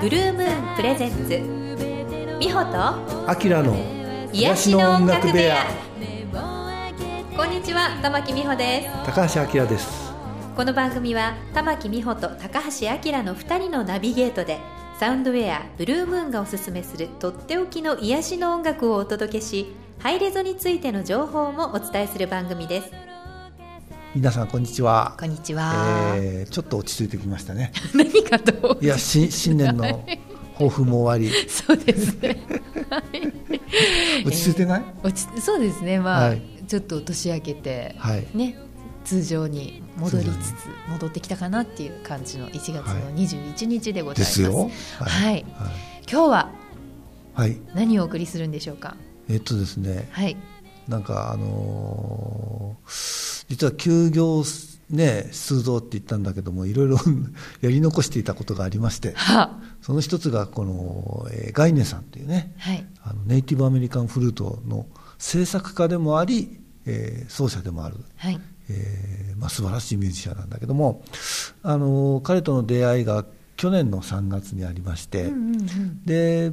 ブルームーンプレゼンツ。美穂と？アキラの癒しの音楽部屋。こんにちは玉木美穂です。高橋明ですこの番組は玉木美穂と高橋明の2人のナビゲートでサウンドウェアブルームーンがおすすめするとっておきの癒しの音楽をお届けしハイレゾについての情報もお伝えする番組です。皆さんこんにちは。こんにちは、えーちょっと落ち着いてきましたね。何かといやし新年の抱負も終わり。そうですね。落ち着いてない、落ちそうですね。まあ、はい。ちょっと年明けて、はい。ね通常に戻りつ通つ戻ってきたかなっていう感じの1月のはい21日でございでます、すよ。はい。は今日ははい、何をお送りするんでしょうか？えっとですね。はい。なんかあのー実は休業ね出動って言ったんだけどもいろいろ やり残していたことがありましては。その一つがこの、えーガイネさんっていうねはい。あのネイティブアメリカンフルートの制作家でもあり、えー奏者でもある、はいえーまあ、素晴らしいミュージシャンなんだけども、あの彼との出会いが去年の3月にありまして、うんうんうん。で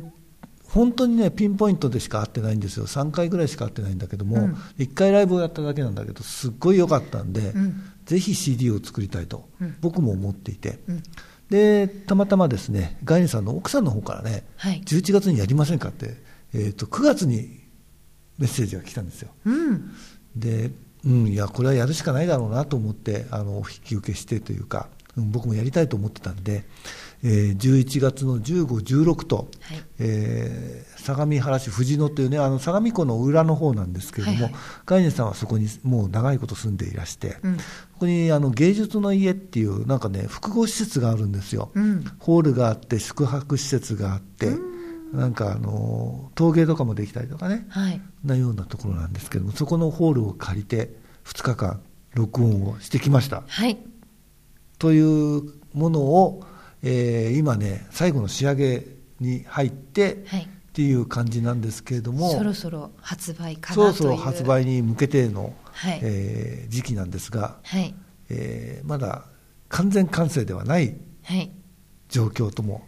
本当にねピンポイントでしか会ってないんですよ。3回ぐらいしか会ってないんだけども、うん。1回ライブをやっただけなんだけどすっごい良かったんで、うん。ぜひ CD を作りたいと、うん。僕も思っていて、うん。でたまたまですねガイニさんの奥さんの方からね、はい。11月にやりませんかって、えー、と9月にメッセージが来たんですよ。うん。で、うん、いやこれはやるしかないだろうなと思ってあのお引き受けしてというか、うん僕もやりたいと思ってたんで、えー11月の15、16と、はい。えー相模原市藤野というねあの相模湖の裏の方なんですけれども、はいはい。ガイネさんはそこにもう長いこと住んでいらして、うん。ここにあの芸術の家っていうなんかね複合施設があるんですよ、うん。ホールがあって宿泊施設があって、なんかあの陶芸とかもできたりとかね、はい。なようなところなんですけどもそこのホールを借りて2日間録音をしてきました。はい。というものを、えー今ね最後の仕上げに入って、はい。っていう感じなんですけれどもそろそろ発売かなそろという。そろ発売に向けての、はい。えー時期なんですが、はい。えーまだ完全完成ではない。状況とも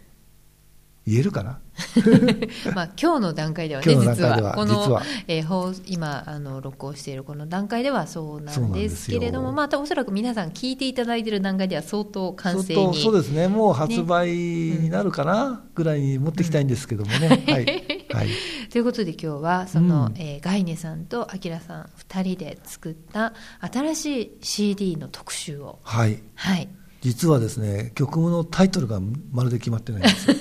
言えるかな まあ今日の段階ではね実は。は。このえー放今あの録音しているこの段階ではそうなんんでですけれどもまたおそらく皆さん聞いていただいている段階では相当完成に相当そうですね。もう発売になるかな、ぐらいに持ってきたいんですけどもね、はい、はい、ということで今日はその、うん。えーガイネさんとアキラさん2人で作った新しい CD の特集を。はい。はい。実はですね曲のタイトルがまるで決まってないんですよ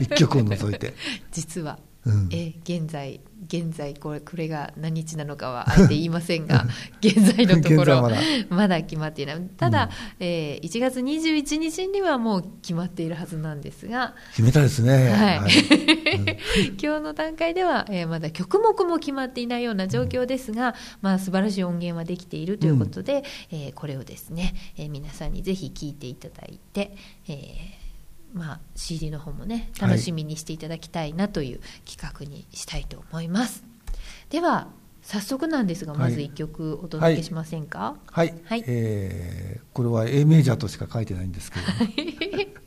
一曲を除いて、実は、うん。えー現在現在これこれが何日なのかはあえて言いませんが現在のところまだ。まだ決まっていない。ただ、えー1月21日にはもう決まっているはずなんですが決めたですね。はい。うん。今日の段階では、えーまだ曲目も決まっていないような状況ですが、まあ素晴らしい音源はできているということで、えーこれをですね、えー皆さんにぜひ聴いていただいて、えーまあ、CD の方もねはい。楽しみにしていただきたいなという企画にしたいと思います、では早速なんですがはい。まず1曲お届けしませんか、はい、はい。えーこれは A メジャーとしか書いてないんですけど、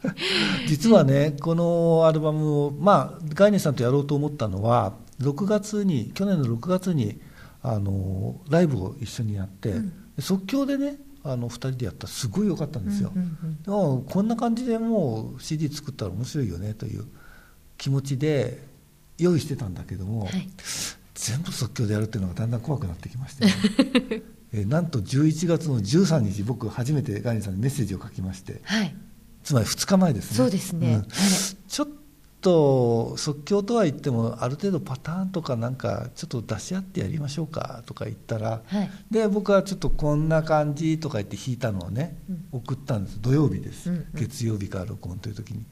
実はね、このアルバムを、まあ、ガイネさんとやろうと思ったのは、6月に、去年の6月にあのライブを一緒にやって、で即興でね、あの2人でやったらすごい良かったんですよ、でもこんな感じでもう CD 作ったら面白いよねという気持ちで用意してたんだけども、はい。全部即興でやるっていうのがだんだん怖くなってきまして、ね。えーなんと11月の13日僕初めてガイニさんにメッセージを書きまして。はい。つまり2日前ですね。そうですね、うん。はい。ちょっと即興とは言ってもある程度パターンとかなんかちょっと出し合ってやりましょうかとか言ったら、はい。で僕はちょっとこんな感じとか言って弾いたのをね、うん。送ったんです。土曜日です、うんうん。月曜日から録音という時に。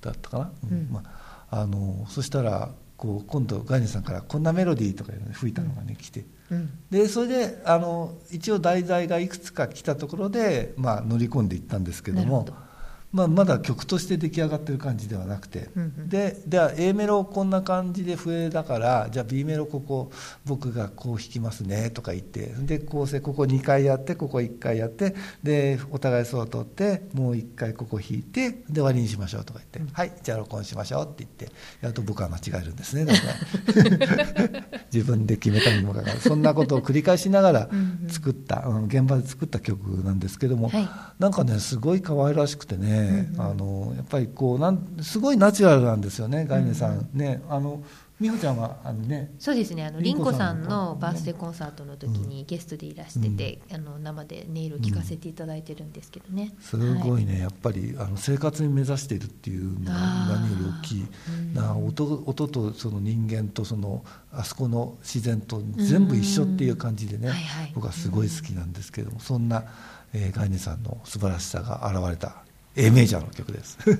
だったかな、うん。うん。まあ、あのそしたらこう今度ガイネさんからこんなメロディーとかいうの吹いたのがね、来て。うん。でそれであの一応題材がいくつか来たところで、まあ、乗り込んでいったんですけども。なるほどまあ、まだ曲として出来上がってる感じではなくて、うんうん。ででは A メロこんな感じで笛だからじゃあ B メロここ僕がこう弾きますねとか言って。で構成ここ2回やってここ1回やって。でお互いそう取ってもう1回ここ弾いてで終わりにしましょうとか言って、はいじゃあ録音しましょうって言って。やると僕は間違えるんですねだから。自分で決めたにもかかわらず。そんなことを繰り返しながらうんうん。作った、うん現場で作った曲なんですけども、はい。なんかねすごい可愛らしくてね、うんうん。あのやっぱりこうなんすごいナチュラルなんですよねガイネさん、ね。あの美穂ちゃんはあのねそうですねあのリンコさ凛子さんんののバースデーコンサートの時にゲストでいらしてて、あの生で音色聞かせていただいてるんですけどね、すごはい。ね、やっぱりあの生活に目指しているっていうのが何より大きい。な音音とその人間とそのあそこの自然と全部一緒っていう感じでね、はいはい。僕はすごい好きなんですけども、そんな、えーガイネさんの素晴らしさが現れた A メジャーの曲です。は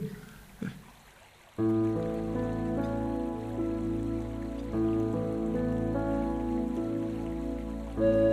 い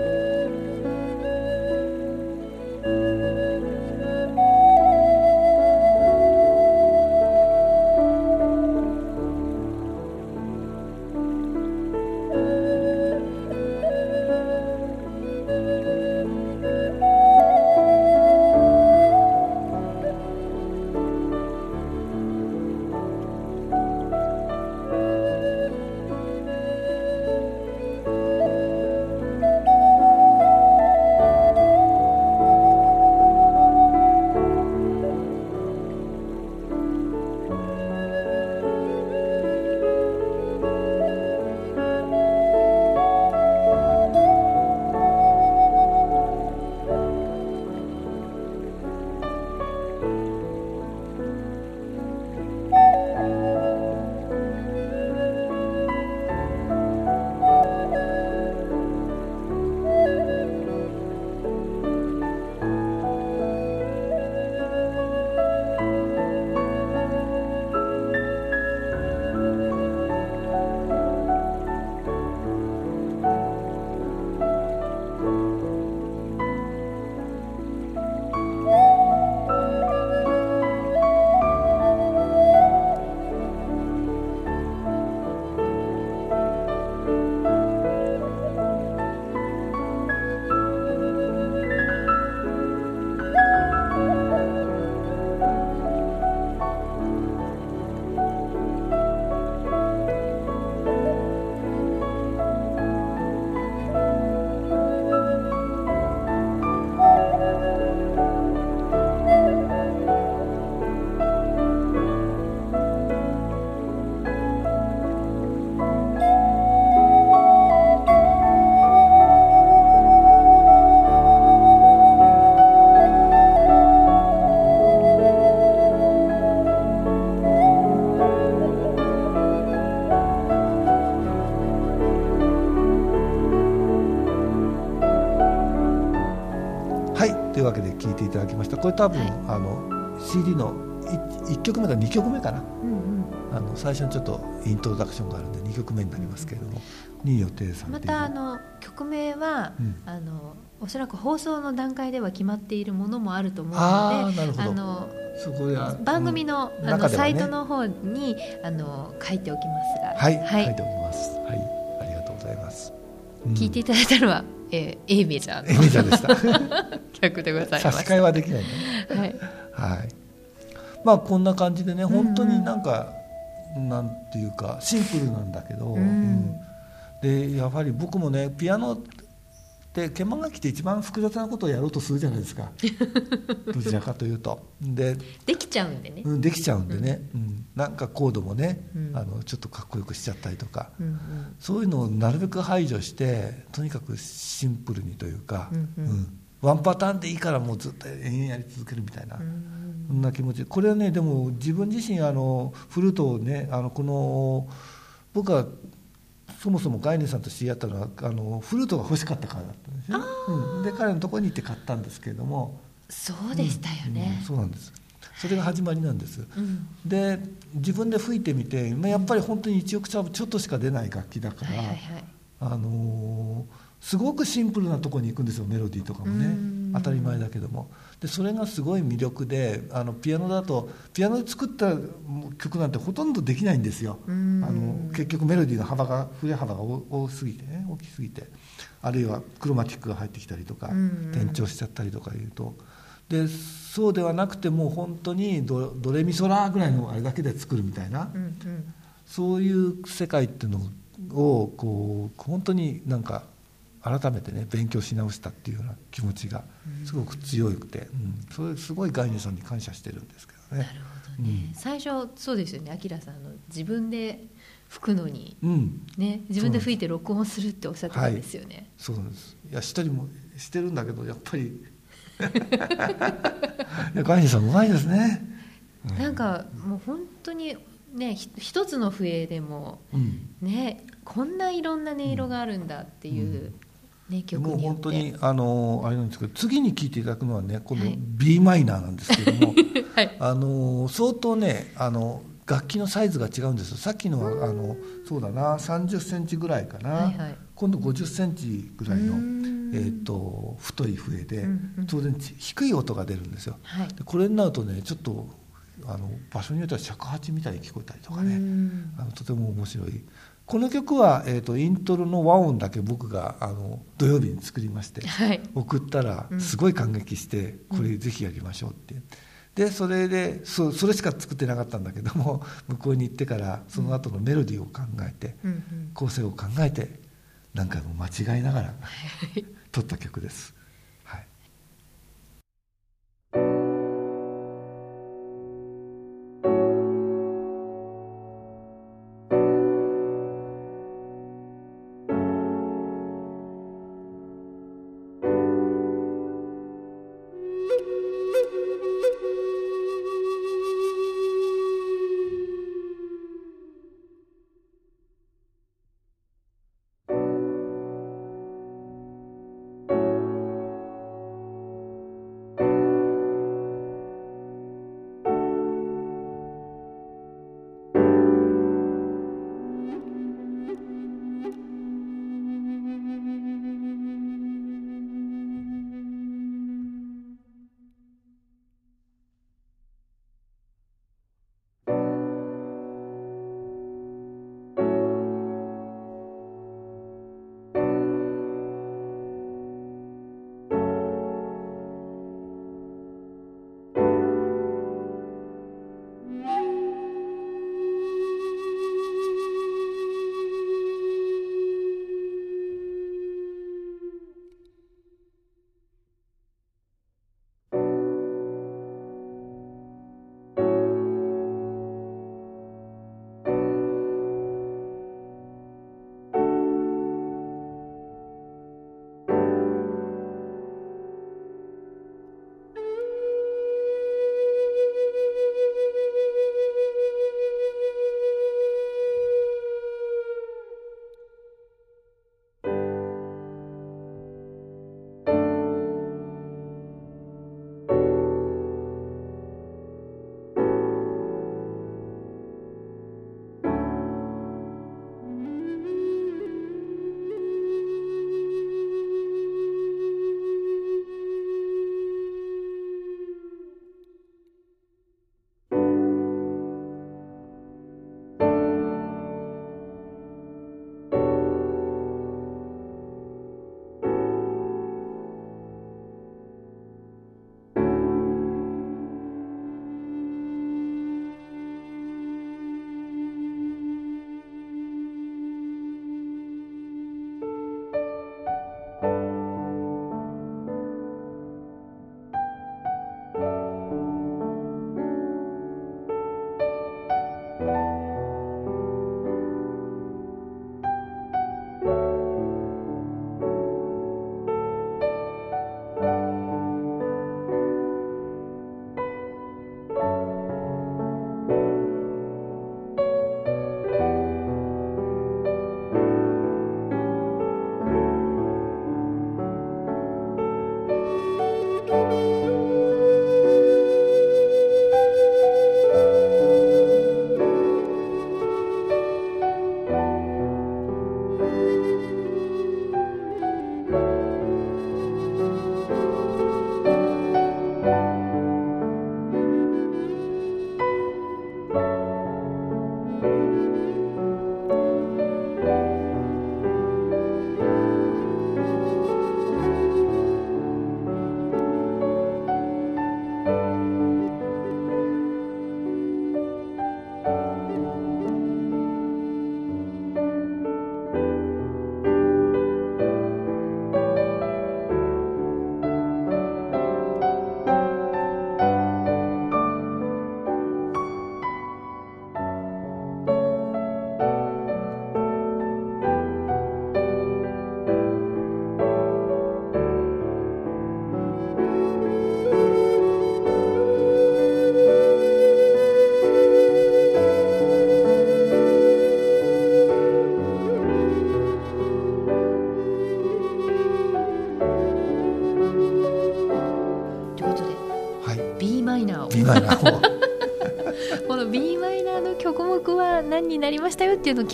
多分、はい。あの CD の 1, 曲目か2曲目かな。うんうん。あの最初にちょっとイントロダクションがあるんで2曲目になりますけれども、に予定されまたあの曲名は、うん。あのおそらく放送の段階では決まっているものもあると思うのであのそこや番組の,、うんあのね。サイトの方にあの書いておきますが、はい、はい。書いておきます。はい。ありがとうございます、うん。聞いていただいたのは、えー、A メジャーエミジャーでした。の曲でござい差します。替えはできないね。はい、はい。まあこんな感じでね本当になんか、なんていうかシンプルなんだけど、うん。うん。でやはり僕もねピアノって鍵盤楽器って一番複雑なことをやろうとするじゃないですか。どちらかというと。でできちゃうんでね。うん、できちゃうんでね、うん。なんかコードもね、うん。あのちょっとかっこよくしちゃったりとか、うんうん。そういうのをなるべく排除してとにかくシンプルにというか、うんうん。ワンパターンでいいからもうずっと延々やり続けるみたいな、うん。そんな気持ち。これはねでも自分自身あのフルートをねあのこの僕はそもそもガイネさんと知り合ったのはあのフルートが欲しかったからだったんですよ、ね。うん、で彼のところに行って買ったんですけれども。そうでしたよね。うん。そうなんです。それが始まりなんです、うん。で自分で吹いてみて、まあ、やっぱり本当に1オクターブちょっとしか出ない楽器だから、はいはいはい。あのーすごくシンプルなところに行くんですよメロディーとかもね。うん。当たり前だけどもでそれがすごい魅力であのピアノだとピアノで作った曲なんてほとんどできないんですよ。あうん。の結局メロディーの幅が振れ幅が多多すぎてね大きすぎて。あるいはクロマティックが入ってきたりとかうん転調しちゃったりとかいうと。でそうではなくてもう本当にドドレミソラぐらいのあれだけで作るみたいな。うんうん。そういう世界っていうのをこう本当になんか改めてね勉強し直したっていうような気持ちがすごく強くて、うん、それすごいガイさんに感謝してるんですけどね。なるほどね、最初そうですよねあきらさんの自分で吹くのに。うん、ね自分で吹いて録音するっておっしゃってたんですよね、そうなんです。いやしたりもしてるんだけどやっぱり。いやガイさんうまいですね。うなんかもう本当にねひ一つの笛でもうん。ねこんないろんな音色があるんだっていう、ね曲もう本当にあのあれなんですけど次に聴いていただくのはね今度はい。B マイナーなんですけども、はい。あの相当ねあの楽器のサイズが違うんですよ。さっきのはあのそうだな3 0ンチぐらいかな、はいはい。今度5 0ンチぐらいのえー、と太い笛で、当然ち低い音が出るんですよ。はい。でこれになるとねちょっとあの場所によっては尺八みたいに聞こえたりとかね、うん。あのとても面白いこの曲は、えー、とイントロの和音だけ僕があの土曜日に作りましてはい。送ったらうん。すごい感激して、これぜひやりましょうって。でそれでそそれしか作ってなかったんだけども 向こうに行ってからその後のメロディーを考えて、うんうん。構成を考えて何回も間違いながら撮った曲です。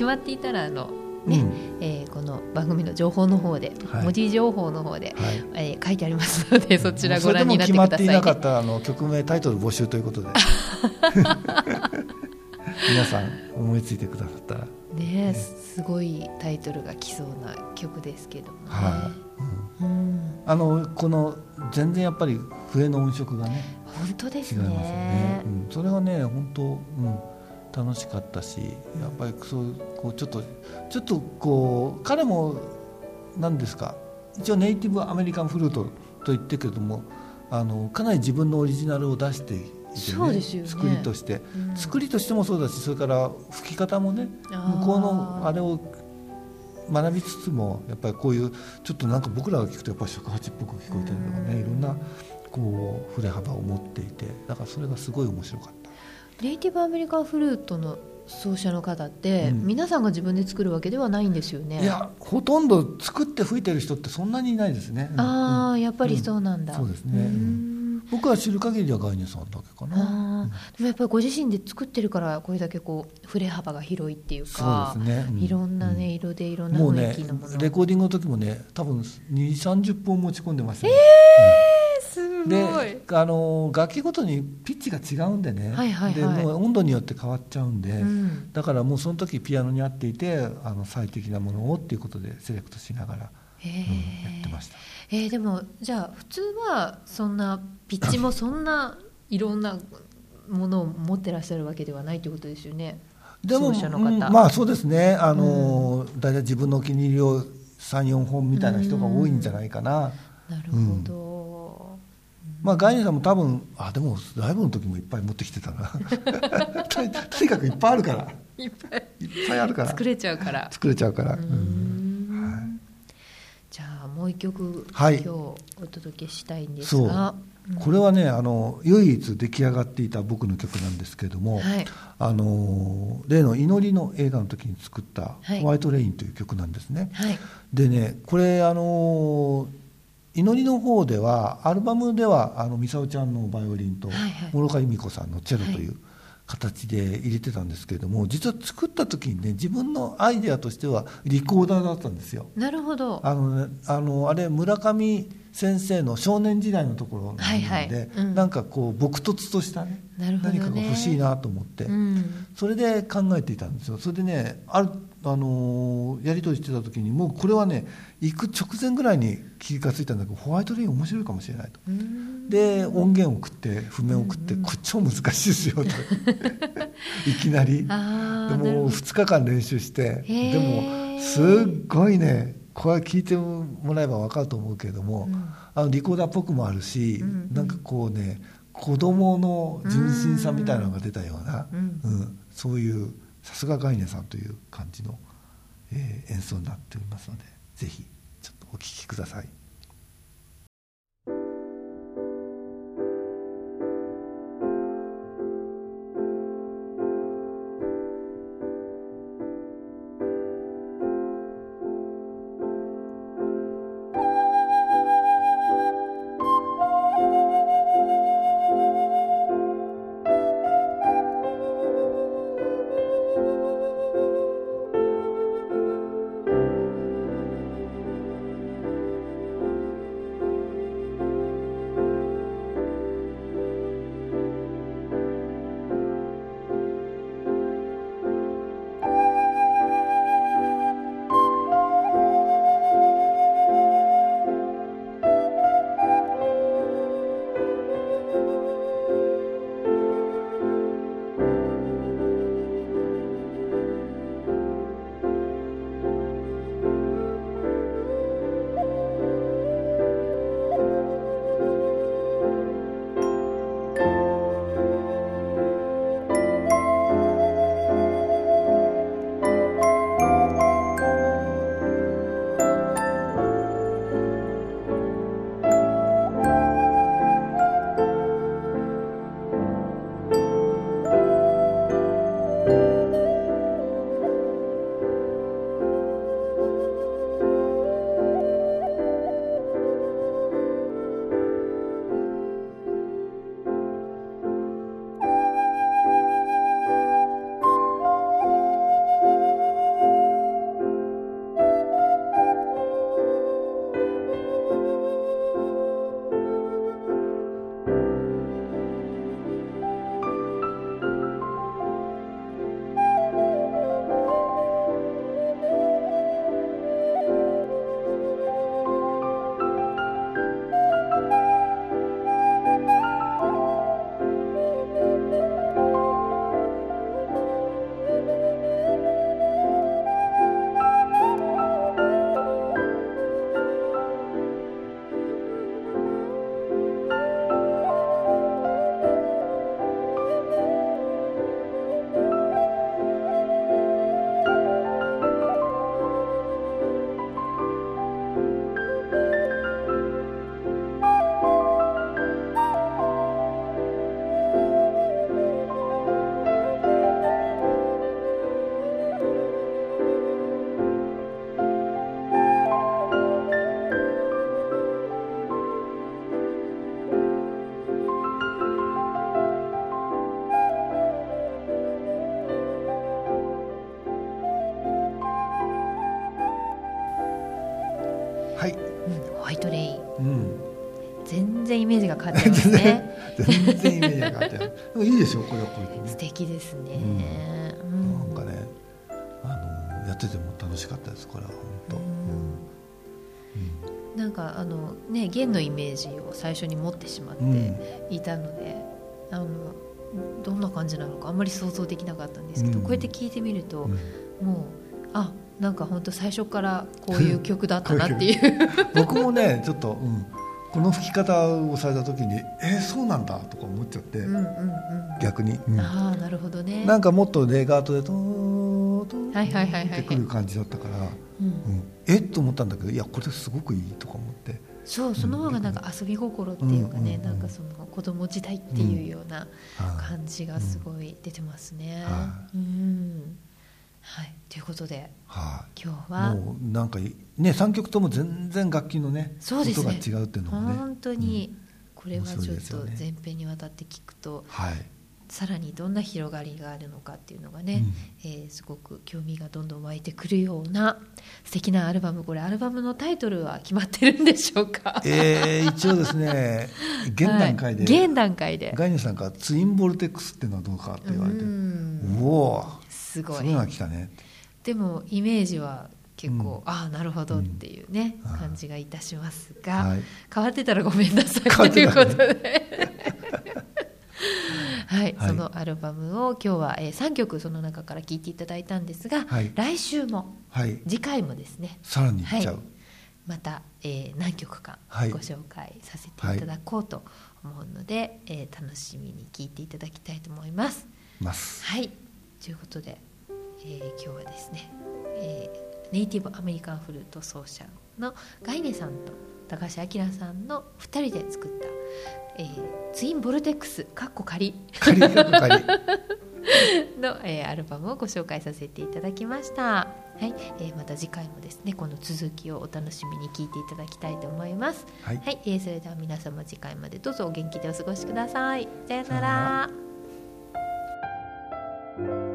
決まっていたらあの、ねうん。えーこの番組の情報の方で、はい。文字情報の方で、はい。えー書いてありますのでそちらご覧になってくそれでも決まっていださいねなかったあの曲名タイトル募集ということで。皆さん思いついてくださったら、ねすごいタイトルが来そうな曲ですけどもね、はい。うん。うん。あのこの全然やっぱり笛の音色がね本当です違いますよねね、うん、それはね本当、うん、楽しかったしやっぱりそうこうちょっとちょっとこう彼も何ですか一応ネイティブアメリカンフルートと言ってるけれどもあのかなり自分のオリジナルを出していて、ね、そうですよね。作りとして、うん。作りとしてもそうだしそれから吹き方もね向こうのあれを学びつつもやっぱりこういうちょっとなんか僕らが聞くとやっぱり尺八っぽく聞こえたりとかね、うん。いろんなこう振れ幅を持っていてだからそれがすごい面白かった。ネイティブアメリカンフルートの奏者の方って、うん。皆さんが自分で作るわけではないんですよね。いやほとんど作って吹いてる人ってそんなにいないですね。うんああ、うん。やっぱりそうなんだ、そうですね。僕は知る限りはガイニさんだけかな。でもやっぱりご自身で作ってるからこれだけこう振れ幅が広いっていうかそうですね。うん。いろんなね、色でいろんな雰もうね囲気のもの、レコーディングの時もね多分2 3 0本持ち込んでましたね。すであの楽器ごとにピッチが違うんでね、はいはいはい。でもう温度によって変わっちゃうんで、うん。だからもうその時ピアノに合っていてあの最適なものをっていうことでセレクトしながら、へうんーやってました。えーでもじゃあ普通はそんなピッチも そんないろんなものを持ってらっしゃるわけではないということですよね。でも、うんまあそうですね。あの、大体自分のお気に入りを34本みたいな人が多いんじゃないかな、なるほど、まあガイニさんも多分あでもライブの時もいっぱい持ってきてたな。とにかくいっぱいあるから。いっぱい。いっぱいあるから。作れちゃうから。作れちゃうから、はい。じゃあもう一曲、はい。今日お届けしたいんですが。これはねあの唯一出来上がっていた僕の曲なんですけれども、はい。あの例の「祈り」の映画の時に作った「はい。ホワイトレイン」という曲なんですね。はい。でねこれあの祈りの方ではアルバムではあのミサオちゃんのバイオリンと諸岡由美子さんのチェロという形で入れてたんですけれども、実は作った時にね自分のアイデアとしてはリコーダーだったんですよ。なるほど。あのね、あのあれ村上先生の少年時代のところなので、はいはい。うん。なんかこう朴突としたねね。何かが欲しいなと思って、うん。それで考えていたんですよ。それでねある、あのーやり取りしてた時にもうこれはね行く直前ぐらいに気が付いたんだけどホワイトレイン面白いかもしれないと。うん。で音源を送って譜面を送って、これ超難しいですよと。いきなり。でもど。2日間練習してへでーもすっごいねこれは聞いてもらえば分かると思うけれども、うん。あのリコーダーっぽくもあるし、うん。うんなんかこうね子供の純真さみたいなのが出たような、うん。うんそういうさすがガイネさんという感じの、えー演奏になっておりますのでぜひちょっとお聴きください。「ね。全然イメージっいでもいいでしょこれはこれでね。素敵ですね、ううん。なんかねあのやってても楽しかったですこれは本なんかあのね弦のイメージを最初に持ってしまっ当うん、うんていたので、あのどんな感じなのかあんまり想像できなかったんですけど、うん。こうやって聞いてみると、うん。もうあなんか本当最初からこういう曲だったなっていう。僕もねちょっと、うん、この吹き方をされた時にえー、そうなんだとか思っちゃって、うんうんうん。逆に、うん。ああなるほどね。なんかもっとレガートでトートーはいはいはいはいはい。ってくる感じだったから、うん。うん、え？っと思ったんだけどいやこれすごくいいとか思って。そうその方がなんか遊び心っていうかね、うんなんかその子供時代っていうようなはい感じがすごい出てますね。はうんはい、ということではい、今日はもうなんかいね3曲とも全然楽器のねそうですね。音が違うっていうのもね。本当にこれはちょっと前編にわたって聞くとはい、さらにどんな広がりがあるのかっていうのがね、えーすごく興味がどんどん湧いてくるような素敵なアルバムこれアルバムのタイトルは決まってるんでしょうか？えー、一応ですね 現段階で、はい。現段階で。ガイネさんからツインボルテックスっていうのはどうかって言われてううんおーすごい。そ来たね。でもイメージは結構、うん。ああなるほどっていうね、うん。感じがいたしますが、はい。変わってたらごめんなさい。変わってたらということで。はい、はい。そのアルバムを今日は、えー、3曲その中から聴いていただいたんですが、はい。来週もはい。次回もですね。さらにいっちゃう、はい。また、えー何曲かはい。ご紹介させていただこうと思うので、えー楽しみに聴いていただきたいと思います。ます。はいということで、えー今日はですね、えーネイティブアメリカンフルート奏者のガイネさんと高橋明さんの2人で作った、えーツインボルテックスかっこ仮仮仮 の、えーアルバムをご紹介させていただきました、はいえーまた次回もですねこの続きをお楽しみに聞いていただきたいと思います。はい。はい、えーそれでは皆様次回までどうぞお元気でお過ごしください。さようなさようなら